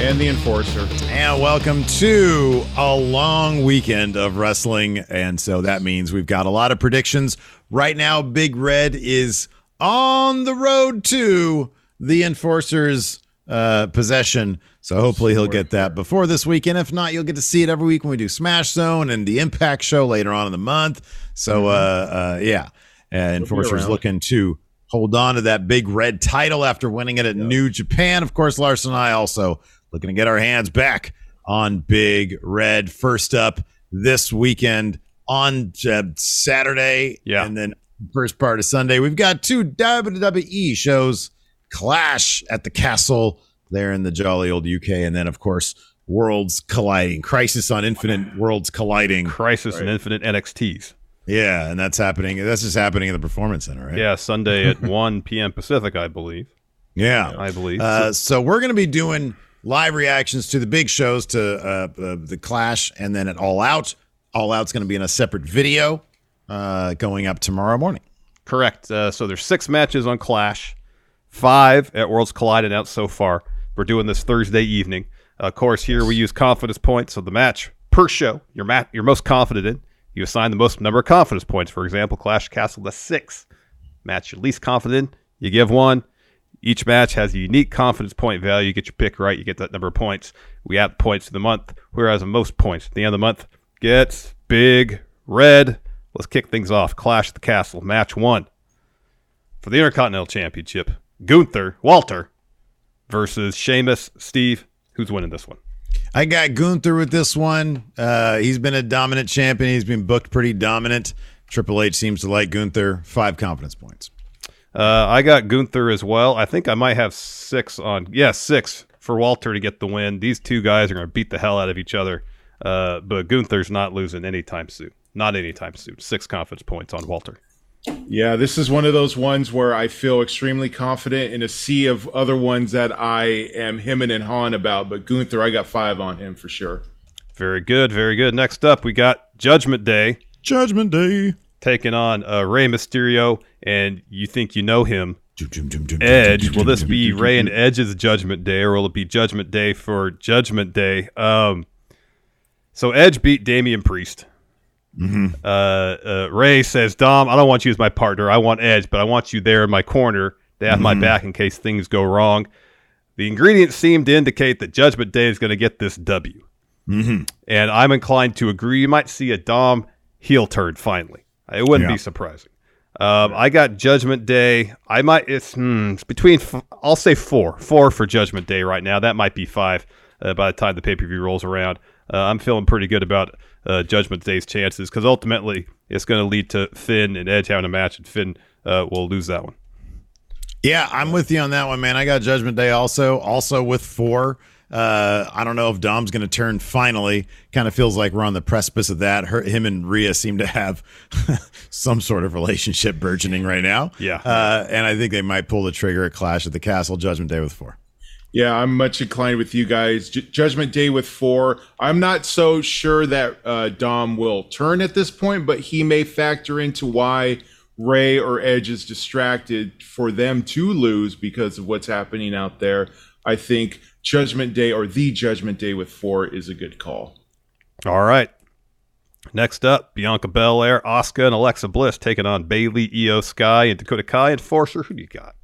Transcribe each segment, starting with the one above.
And the Enforcer. And welcome to a long weekend of wrestling. And so that means we've got a lot of predictions. Right now, Big Red is on the road to the Enforcer's uh, possession. So hopefully he'll get that before this weekend. If not, you'll get to see it every week when we do Smash Zone and the Impact Show later on in the month. So, uh, uh, yeah. Uh, Enforcer's looking to hold on to that big red title after winning it at New Japan. Of course, Larson and I also looking to get our hands back on Big Red. First up this weekend on uh, Saturday, Yeah. and then first part of Sunday, we've got two WWE shows: Clash at the Castle there in the jolly old UK, and then of course Worlds Colliding, Crisis on Infinite Worlds Colliding. Crisis and Infinite NXTs. Yeah, and that's happening. That's just happening in the Performance Center, right? Yeah, Sunday at 1 p.m. Pacific, I believe. yeah. I believe. Uh, so we're going to be doing live reactions to the big shows, to uh, uh, the Clash, and then at All Out. All Out's going to be in a separate video uh, going up tomorrow morning. Correct. Uh, so there's six matches on Clash, five at Worlds Collided out so far. We're doing this Thursday evening. of course, here we use confidence points. So the match per show, your mat, you're most confident in, you assign the most number of confidence points. For example, Clash Castle, that's six. Match you're least confident in, you give one. Each match has a unique confidence point value. You get your pick right, you get that number of points. We add points to the month. Whereas the most points at the end of the month gets big red. Let's kick things off. Clash at the Castle, match one for the Intercontinental Championship. Gunther, Walter versus Sheamus, Steve. Who's winning this one? I got Gunther with this one. Uh, he's been a dominant champion. He's been booked pretty dominant. Triple H seems to like Gunther. Five confidence points. Uh, I got Gunther as well. I think I might have six on. Yeah, six for Walter to get the win. These two guys are going to beat the hell out of each other. Uh, but Gunther's not losing anytime soon. Not anytime soon. Six confidence points on Walter. Yeah, this is one of those ones where I feel extremely confident in a sea of other ones that I am hemming and hawing about. But Gunther, I got five on him for sure. Very good. Very good. Next up, we got Judgment Day Judgment Day. Taking on uh, Rey Mysterio, and you think you know him. Edge. Will this be Rey and Edge's Judgment Day, or will it be Judgment Day for Judgment Day? Um, so Edge beat Damian Priest. Uh, uh, Rey says, "Dom, I don't want you as my partner. I want Edge, but I want you there in my corner to have my back in case things go wrong." The ingredients seem to indicate that Judgment Day is going to get this W, and I'm inclined to agree. You might see a Dom heel turn finally. It wouldn't Yeah. be surprising. Um, I got Judgment Day. I might. It's, hmm, it's between. f- I'll say four. Four for Judgment Day right now. That might be five uh, by the time the pay per view rolls around. Uh, I'm feeling pretty good about uh, Judgment Day's chances because ultimately it's going to lead to Finn and Edge having a match, and Finn uh, will lose that one. Yeah, I'm with you on that one, man. I got Judgment Day also, also with four. Uh, I don't know if Dom's going to turn finally. Kind of feels like we're on the precipice of that. Her, him and Rhea seem to have some sort of relationship burgeoning right now. Yeah. Uh, and I think they might pull the trigger at Clash at the Castle. Judgment Day with four. Yeah, I'm much inclined with you guys. J- Judgment Day with four. I'm not so sure that uh, Dom will turn at this point, but he may factor into why Rey or Edge is distracted for them to lose because of what's happening out there, I think Judgment Day or the Judgment Day with four is a good call. All right. Next up, Bianca Belair, Asuka, and Alexa Bliss taking on Bayley, Iyo Sky, and Dakota Kai. Enforcer, who do you got?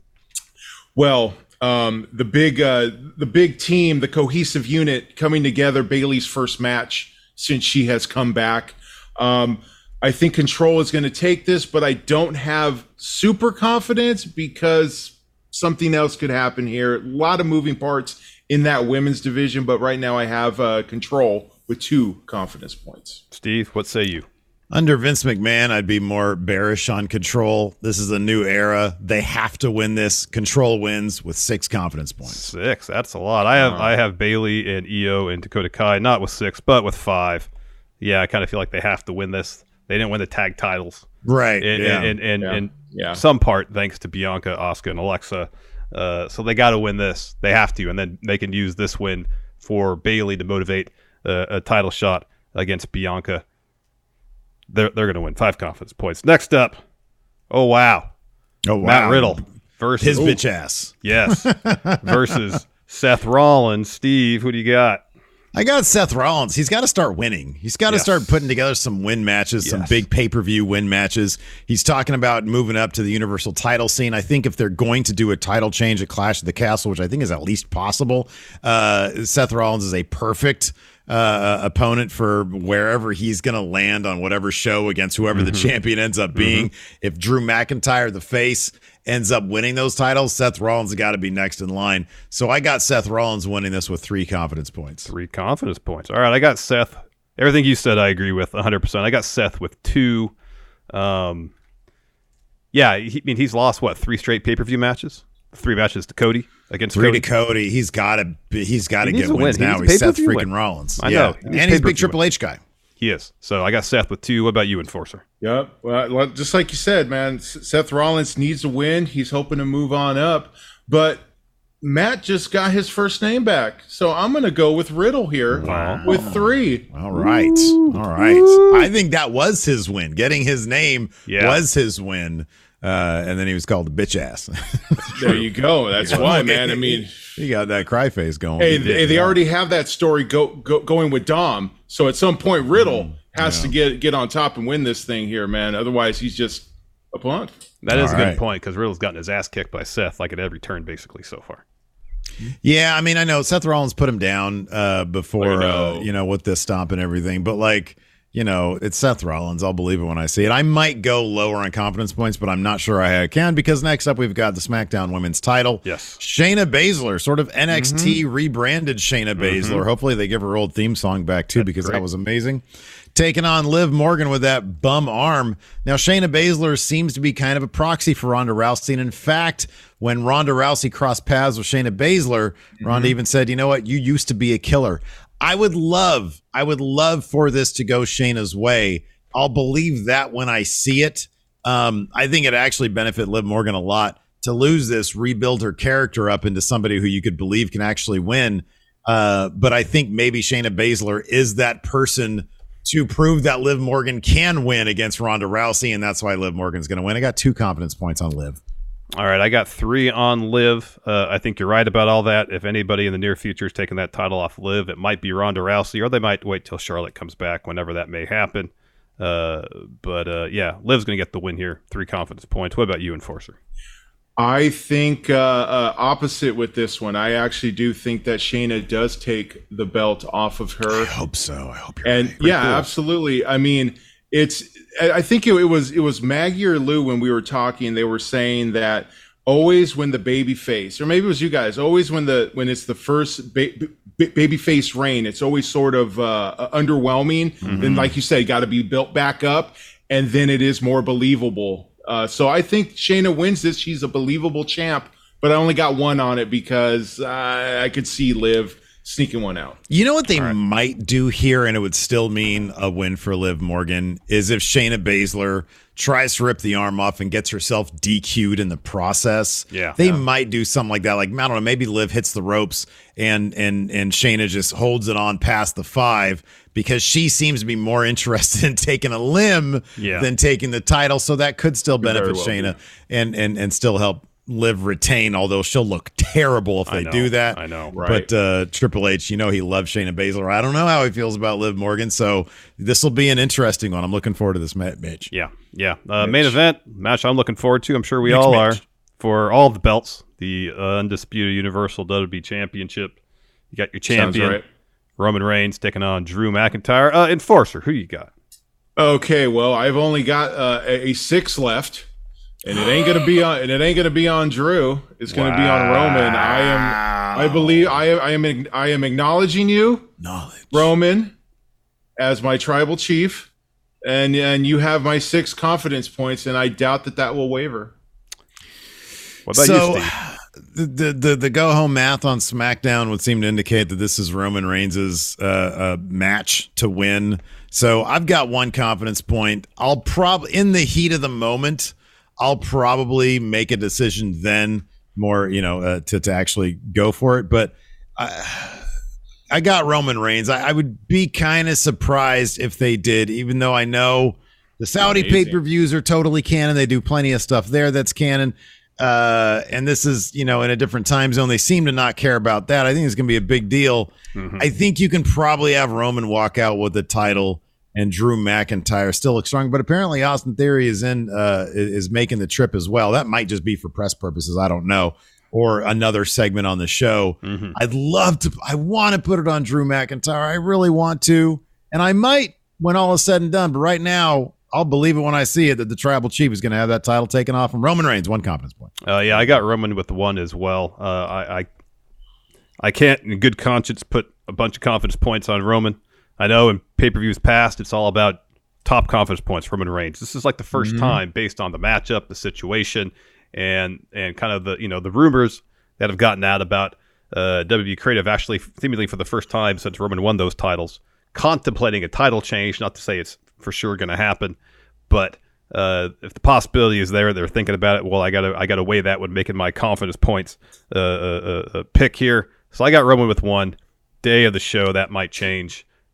Well, um, the big uh, the big team, the cohesive unit coming together. Bayley's first match since she has come back. Um, I think Control is going to take this, but I don't have super confidence because something else could happen here. A lot of moving parts in that women's division, but right now I have uh, Control with two confidence points. Steve, what say you? Under Vince McMahon, I'd be more bearish on control. This is a new era. They have to win this. Control wins with six confidence points. Six. That's a lot. I have I have Bayley and Iyo and Dakota Kai, not with six, but with five. Yeah, I kind of feel like they have to win this. They didn't win the tag titles, Right. and yeah. and and, Yeah. and Yeah. some part thanks to Bianca, Asuka, and Alexa. Uh, so they got to win this. They have to, and then they can use this win for Bayley to motivate uh, a title shot against Bianca. They're they're going to win five confidence points. Next up, oh wow, oh, wow. Matt Riddle versus His bitch ass. yes versus Seth Rollins. Steve, who do you got? I got Seth Rollins. He's got to start winning. He's got to Yes. start putting together some win matches, some big pay per view win matches. He's talking about moving up to the Universal title scene. I think if they're going to do a title change at Clash of the Castle, which I think is at least possible, uh, Seth Rollins is a perfect uh, opponent for wherever he's going to land on whatever show against whoever the champion ends up being. If Drew McIntyre, the face, ends up winning those titles, Seth Rollins got to be next in line. So I got Seth Rollins winning this with three confidence points. Three confidence points. All right, I got Seth. Everything you said, I agree with 100%. I got Seth with two. Um, yeah, he, I mean, he's lost, what, three straight pay per view matches? Three matches to Cody against Three Cody. to Cody. He's got to. He's got to He get to win. wins He now. needs He's Seth freaking win. Rollins. I yeah. know. He and he's a big Triple win. H guy. He is. So I got Seth with two. What about you, Enforcer? Yep. Well, well, just like you said, man, Seth Rollins needs to win. He's hoping to move on up, but Matt just got his first name back, so I'm going to go with Riddle here Wow. with three. All right. All right. I think that was his win. Getting his name Yeah. was his win. Uh, and then he was called a bitch ass. There you go. That's why, man. I mean, he got that cry face going. hey, they, they already have that story go, go going with Dom, so at some point Riddle has to get get on top and win this thing here, man. Otherwise, he's just a punk. That is All a good right. point because Riddle's gotten his ass kicked by Seth like at every turn, basically, so far. Yeah, I mean, I know Seth Rollins put him down uh, before, I uh, you know, with this stomp and everything. But like, you know, it's Seth Rollins. I'll believe it when I see it. I might go lower on confidence points, but I'm not sure I can because next up we've got the SmackDown Women's Title. Yes. Shayna Baszler, sort of NXT Mm-hmm. rebranded Shayna Baszler. Hopefully they give her old theme song back too because that was amazing. Taking on Liv Morgan with that bum arm. Now Shayna Baszler seems to be kind of a proxy for Ronda Rousey. And in fact, when Ronda Rousey crossed paths with Shayna Baszler, Ronda even said, "You know what? You used to be a killer." I would love, I would love for this to go Shayna's way. I'll believe that when I see it. Um, I think it actually benefit Liv Morgan a lot to lose this, rebuild her character up into somebody who you could believe can actually win. Uh, but I think maybe Shayna Baszler is that person to prove that Liv Morgan can win against Ronda Rousey, and that's why Liv Morgan's going to win. I got two confidence points on Liv. All right, I got three on Liv. Uh, I think you're right about all that. If anybody in the near future is taking that title off Liv, it might be Ronda Rousey, or they might wait till Charlotte comes back, whenever that may happen. Uh, but uh, yeah, Liv's going to get the win here. Three confidence points. What about you, Enforcer? I think uh, uh, opposite with this one. I actually do think that Shayna does take the belt off of her. I hope so. I hope you're and right. yeah, absolutely. I mean, it's. I think it, it was it was Maggie or Lou when we were talking. They were saying that always when the baby face, or maybe it was you guys, always when the when it's the first ba- ba- baby face reign, it's always sort of uh, underwhelming. Then, like you said, got to be built back up, and then it is more believable. Uh, so I think Shayna wins this. She's a believable champ, but I only got one on it because uh, I could see Liv sneaking one out. You know what they right. might do here, and it would still mean a win for Liv Morgan, is if Shayna Baszler tries to rip the arm off and gets herself DQ'd in the process. Yeah. They yeah. might do something like that. Like, I don't know, maybe Liv hits the ropes and and and Shayna just holds it on past the five because she seems to be more interested in taking a limb yeah. than taking the title. So that could still benefit well Shayna and and and still help Liv retain, although she'll look terrible if they know, do that. I know, right? But uh, Triple H, you know, he loves Shayna Baszler. I don't know how he feels about Liv Morgan, so this will be an interesting one. I'm looking forward to this match. Yeah, yeah. Uh, main event match. I'm looking forward to. I'm sure we all match. are for all the belts. The uh, undisputed Universal WWE Championship. You got your champion right. Roman Reigns taking on Drew McIntyre. Uh, Enforcer, who you got? Okay, well, I've only got uh, a, a six left and it ain't gonna be on and it ain't gonna be on Drew. It's gonna wow. be on Roman. I am I believe I I am I am acknowledging you, knowledge, Roman, as my tribal chief, and and you have my six confidence points, and I doubt that that will waver. What about so, you, Steve? The, the the go home math on SmackDown would seem to indicate that this is Roman Reigns' uh, uh, match to win. So I've got one confidence point. I'll probably in the heat of the moment. I'll probably make a decision then more, you know, uh, to, to actually go for it. But I, I got Roman Reigns. I, I would be kind of surprised if they did, even though I know the Saudi pay per views are totally canon. They do plenty of stuff there that's canon. Uh, and this is, you know, in a different time zone. They seem to not care about that. I think it's going to be a big deal. Mm-hmm. I think you can probably have Roman walk out with the title and Drew McIntyre still looks strong. But apparently Austin Theory is in uh, is making the trip as well. That might just be for press purposes. I don't know. Or another segment on the show. Mm-hmm. I'd love to. I want to put it on Drew McIntyre. I really want to, and I might when all is said and done. But right now, I'll believe it when I see it that the tribal chief is going to have that title taken off from Roman Reigns. One confidence point. Uh, yeah, I got Roman with one as well. Uh, I, I I can't in good conscience put a bunch of confidence points on Roman. I know in pay per views past, it's all about top confidence points from Roman Reigns. This is like the 1st mm-hmm. time based on the matchup, the situation, and and kind of the you know the rumors that have gotten out about uh, WWE Creative actually seemingly for the first time since Roman won those titles, contemplating a title change. Not to say it's for sure going to happen, but uh, if the possibility is there, they're thinking about it. Well, I gotta I gotta weigh that when making my confidence points uh, uh, uh, pick here. So I got Roman with one day of the show. That might change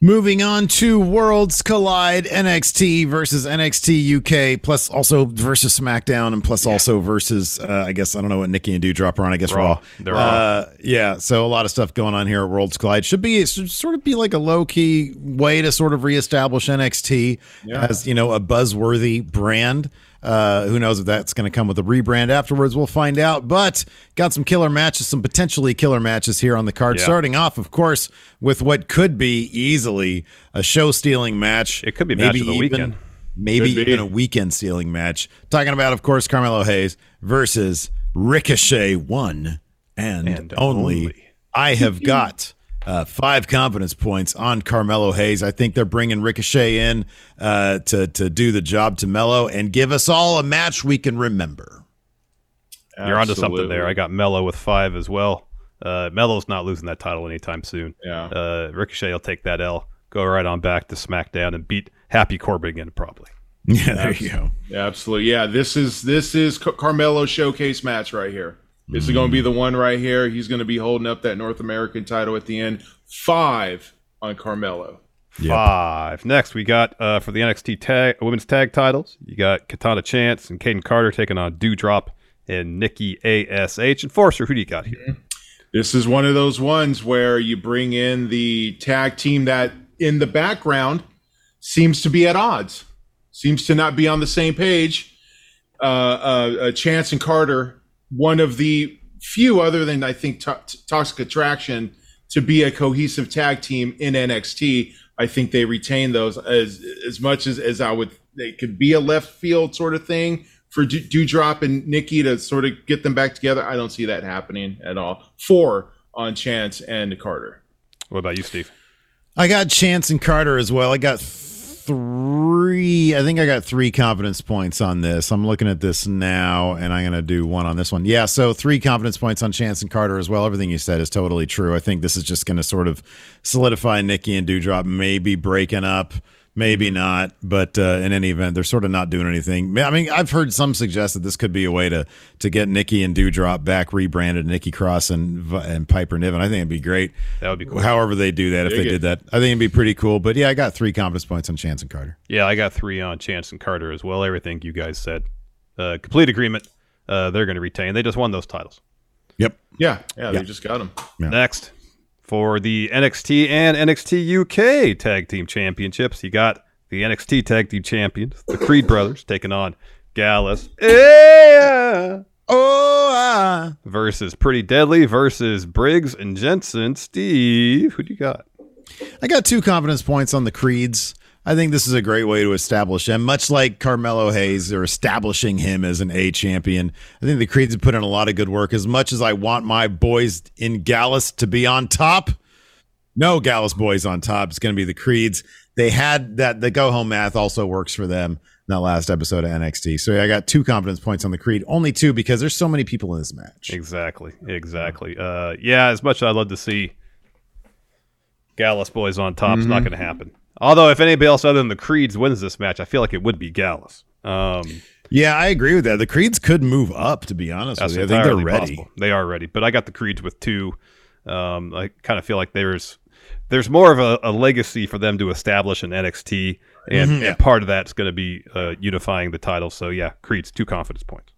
Moving on to Worlds Collide NXT versus NXT UK, plus also versus SmackDown, and plus yeah. also versus uh, I guess I don't know what Nikki and Doudrop are on. I guess Raw. Raw. Uh, yeah, so a lot of stuff going on here at Worlds Collide. Should be should sort of be like a low key way to sort of reestablish NXT yeah. as you know a buzzworthy brand. Uh, who knows if that's going to come with a rebrand afterwards? We'll find out. But got some killer matches, some potentially killer matches here on the card. Yeah. Starting off, of course, with what could be easily a show stealing match. It could be maybe match of the even, weekend. Maybe even a weekend stealing match. Talking about, of course, Carmelo Hayes versus Ricochet, one and, and only. only. I have got uh, five confidence points on Carmelo Hayes. I think they're bringing Ricochet in uh, to to do the job to Mello and give us all a match we can remember. You're onto something there. I got Mello with five as well. Uh, Mello's not losing that title anytime soon. Yeah. Uh, Ricochet will take that L, go right on back to SmackDown and beat Happy Corbin again, probably. Yeah, there you go. Absolutely. Yeah, this is this is Car- Carmelo's showcase match right here. This is going to be the one right here. He's going to be holding up that North American title at the end. Five on Carmelo. Yep. Five. Next, we got uh, for the NXT tag women's tag titles. You got Katana Chance and Kayden Carter taking on Doudrop and Nikki Ash. Enforcer, who do you got here? This is one of those ones where you bring in the tag team that in the background seems to be at odds, seems to not be on the same page. Uh, uh, uh, Chance and Carter, one of the few, other than I think to- Toxic Attraction, to be a cohesive tag team in NXT. I think they retain those as as much as as I would. They could be a left field sort of thing for Dew- Doudrop and Nikki to sort of get them back together. I don't see that happening at all. Four on Chance and Carter. What about you, Steve? I got Chance and Carter as well. I got three. I think I got three confidence points on this. I'm looking at this now, and I'm going to do one on this one. Yeah, so three confidence points on Chance and Carter as well. Everything you said is totally true. I think this is just going to sort of solidify Nikki and Doudrop maybe breaking up. Maybe not, but uh, in any event, they're sort of not doing anything. I mean, I've heard some suggest that this could be a way to to get Nikki and Doudrop back rebranded, Nikki Cross and and Piper Niven. I think it'd be great. That would be cool. However they do that, if Dig they it. did that, I think it'd be pretty cool. But yeah, I got three confidence points on Chance and Carter. Yeah, I got three on Chance and Carter as well. Everything you guys said. Uh, complete agreement. Uh, they're going to retain. They just won those titles. Yep. Yeah, yeah, Yeah. they just got them. Yeah. Next, for the NXT and NXT UK Tag Team Championships, you got the NXT Tag Team Champions, the Creed Brothers, taking on Gallus yeah, Oh, ah. versus Pretty Deadly versus Briggs and Jensen. Steve, who do you got? I got two confidence points on the Creeds. I think this is a great way to establish him, much like Carmelo Hayes. They're establishing him as an A champion. I think the Creeds have put in a lot of good work. As much as I want my boys in Gallus to be on top, no Gallus boys on top. It's going to be the Creeds. They had that. The go home math also works for them. in That last episode of NXT. So yeah, I got two confidence points on the Creed. Only two because there's so many people in this match. Exactly, exactly. Uh, yeah, as much as I'd love to see Gallus boys on top, it's not going to happen. Although, if anybody else other than the Creeds wins this match, I feel like it would be Gallus. Um, Yeah, I agree with that. The Creeds could move up. To be honest with you, I think they're ready. possible. They are ready, but I got the Creeds with two. Um, I kind of feel like there's there's more of a, a legacy for them to establish in NXT, and, Mhm. and part of that's going to be uh, unifying the title. So yeah, Creeds two confidence points.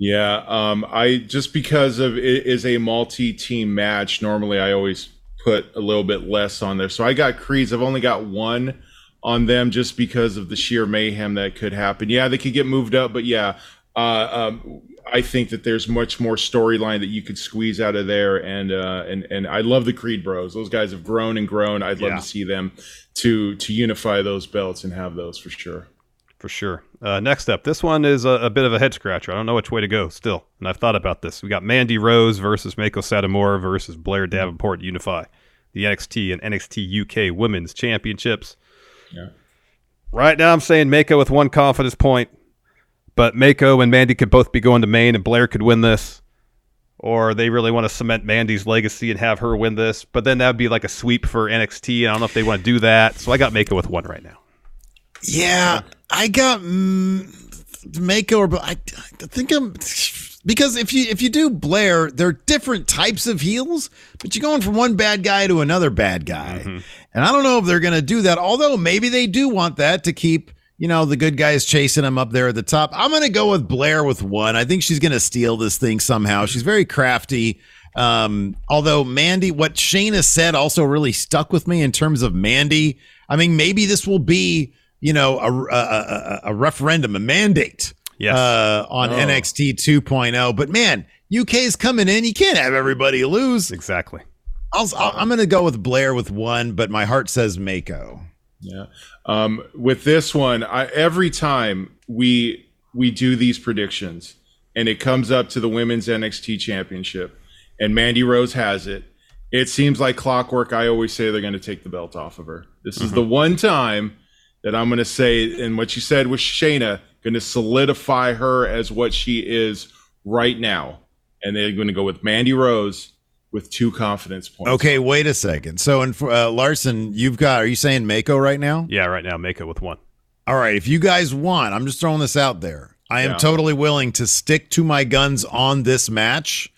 Yeah, um, I just because of it is a multi-team match. Normally, I always put a little bit less on there. So I got Creeds. I've only got one on them just because of the sheer mayhem that could happen. Yeah, they could get moved up, but yeah, uh, um, I think that there's much more storyline that you could squeeze out of there. And uh, and and I love the Creed Bros. Those guys have grown and grown. I'd love Yeah. to see them to to unify those belts and have those for sure. For sure. Uh, next up, this one is a, a bit of a head scratcher. I don't know which way to go still, and I've thought about this. We got Mandy Rose versus Meiko Satomura versus Blair Davenport unify the NXT and NXT UK Women's Championships. Yeah. Right now, I'm saying Meiko with one confidence point, but Meiko and Mandy could both be going to main, and Blair could win this. Or they really want to cement Mandy's legacy and have her win this, but then that would be like a sweep for NXT. and I don't know if they want to do that, so I got Meiko with one right now. Yeah, I got mm, Meiko, or I, I think I'm because if you if you do Blair, they're different types of heels, but you're going from one bad guy to another bad guy, and I don't know if they're going to do that. Although maybe they do want that to keep you know the good guys chasing him up there at the top. I'm going to go with Blair with one. I think she's going to steal this thing somehow. She's very crafty. Um, although Mandy, what Shayna said also really stuck with me in terms of Mandy. I mean, maybe this will be, you know, a, a, a, a referendum, a mandate Yes. uh, on Oh. NXT 2.0. But man, UK's coming in. You can't have everybody lose. exactly. I'll, I'll, I'm going to go with Blair with one, but my heart says Meiko. Yeah. Um, with this one, I, every time we we do these predictions, and it comes up to the women's NXT championship, and Mandy Rose has it, it seems like clockwork. I always say they're going to take the belt off of her. This is the one time that I'm going to say, and what you said with Shayna, going to solidify her as what she is right now, and they're going to go with Mandy Rose with two confidence points. Okay, wait a second. So, in, uh, Larson, you've got. Are you saying Meiko right now? Yeah, right now Meiko with one. All right. If you guys want, I'm just throwing this out there. I am Yeah. totally willing to stick to my guns on this match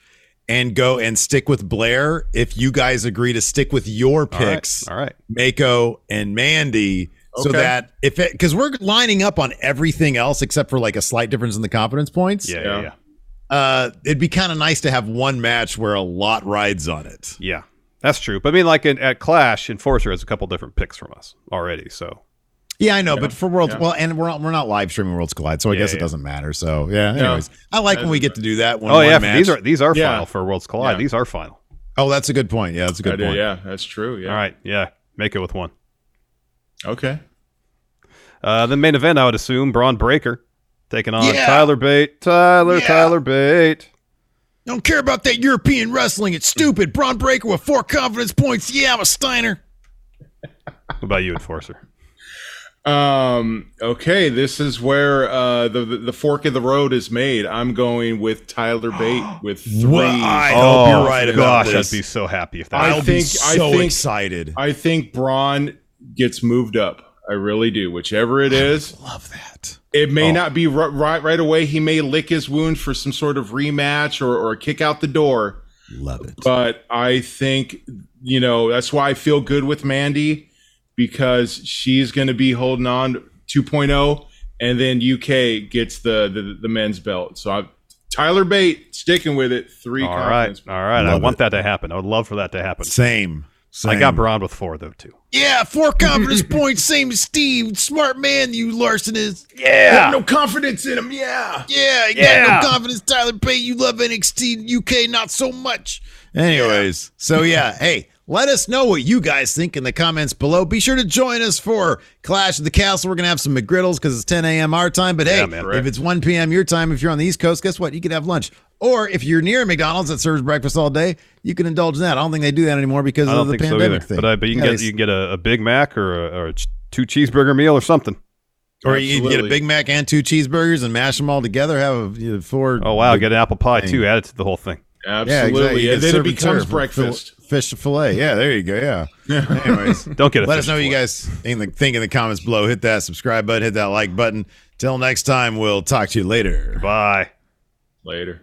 and go and stick with Blair if you guys agree to stick with your All right, picks, All right. Meiko and Mandy. So that if it because we're lining up on everything else except for like a slight difference in the confidence points. Yeah, yeah, Yeah. yeah. Uh, it'd be kind of nice to have one match where a lot rides on it. Yeah, that's true. But I mean, like in, at Clash, Enforcer has a couple different picks from us already. So Yeah, I know, but for Worlds, yeah. well, and we're not, we're not live streaming Worlds Collide, so I Yeah, guess it yeah. doesn't matter. So yeah, Yeah. anyways, I like when we get to do that. When oh one yeah, match- these are these are Yeah. final for Worlds Collide. Yeah. These are final. Oh, that's a good point. Yeah, that's a good did, point. yeah, that's true. Yeah. All right, yeah, make it with one. Okay. Uh, the main event, I would assume, Bron Breakker taking on Yeah. Tyler Bate. Tyler, Yeah. Tyler Bate. Don't care about that European wrestling. It's stupid. Bron Breakker with four confidence points. Yeah, I'm a Steiner. What about you, Enforcer? Um. Okay. This is where uh, the, the the fork of the road is made. I'm going with Tyler Bate with three. Well, I hope you're right about Oh, gosh, this. I'd be so happy if that. I I'll be think- I think- excited. I think Bron gets moved up. I really do. Whichever it is, Love that. it may Oh. not be ri- right right away. He may lick his wound for some sort of rematch or or kick out the door. Love it. But I think you know that's why I feel good with Mandy because she's going to be holding on 2.0, and then UK gets the the, the men's belt. So I, Tyler Bate sticking with it. Three. all right, confidence all right. I want it. that to happen. I would love for that to happen. Same. Same. I got Bron with four though too. Yeah, four confidence points. Same as Steve. Smart man, you Larson is. Yeah. No confidence in him. Yeah. Yeah, you Yeah. got no confidence, Tyler Bate. You love NXT UK not so much. Anyways, so yeah, hey, let us know what you guys think in the comments below. Be sure to join us for Clash of the Castle. We're gonna have some McGriddles because it's 10 a.m. our time. But hey, Yeah, man. if it's 1 p.m. your time, if you're on the East Coast, guess what? You can have lunch. Or if you're near a McDonald's that serves breakfast all day, you can indulge in that. I don't think they do that anymore because I of don't the think so pandemic either. thing. But I, but you can Yeah, get they- you can get a, a Big Mac or a, or a two cheeseburger meal or something. or you can get a Big Mac and two cheeseburgers and mash them all together. Have a, you know, four. Oh wow, big- get an apple pie thing. too. Add it to the whole thing. Absolutely. You And can then it becomes breakfast. Fil- fish fillet. Yeah, there you go. Yeah. Anyways, Don't get a let fish us know what you guys think in, the, think in the comments below. Hit that subscribe button. Hit that like button. Till next time, we'll talk to you later. Bye. Later.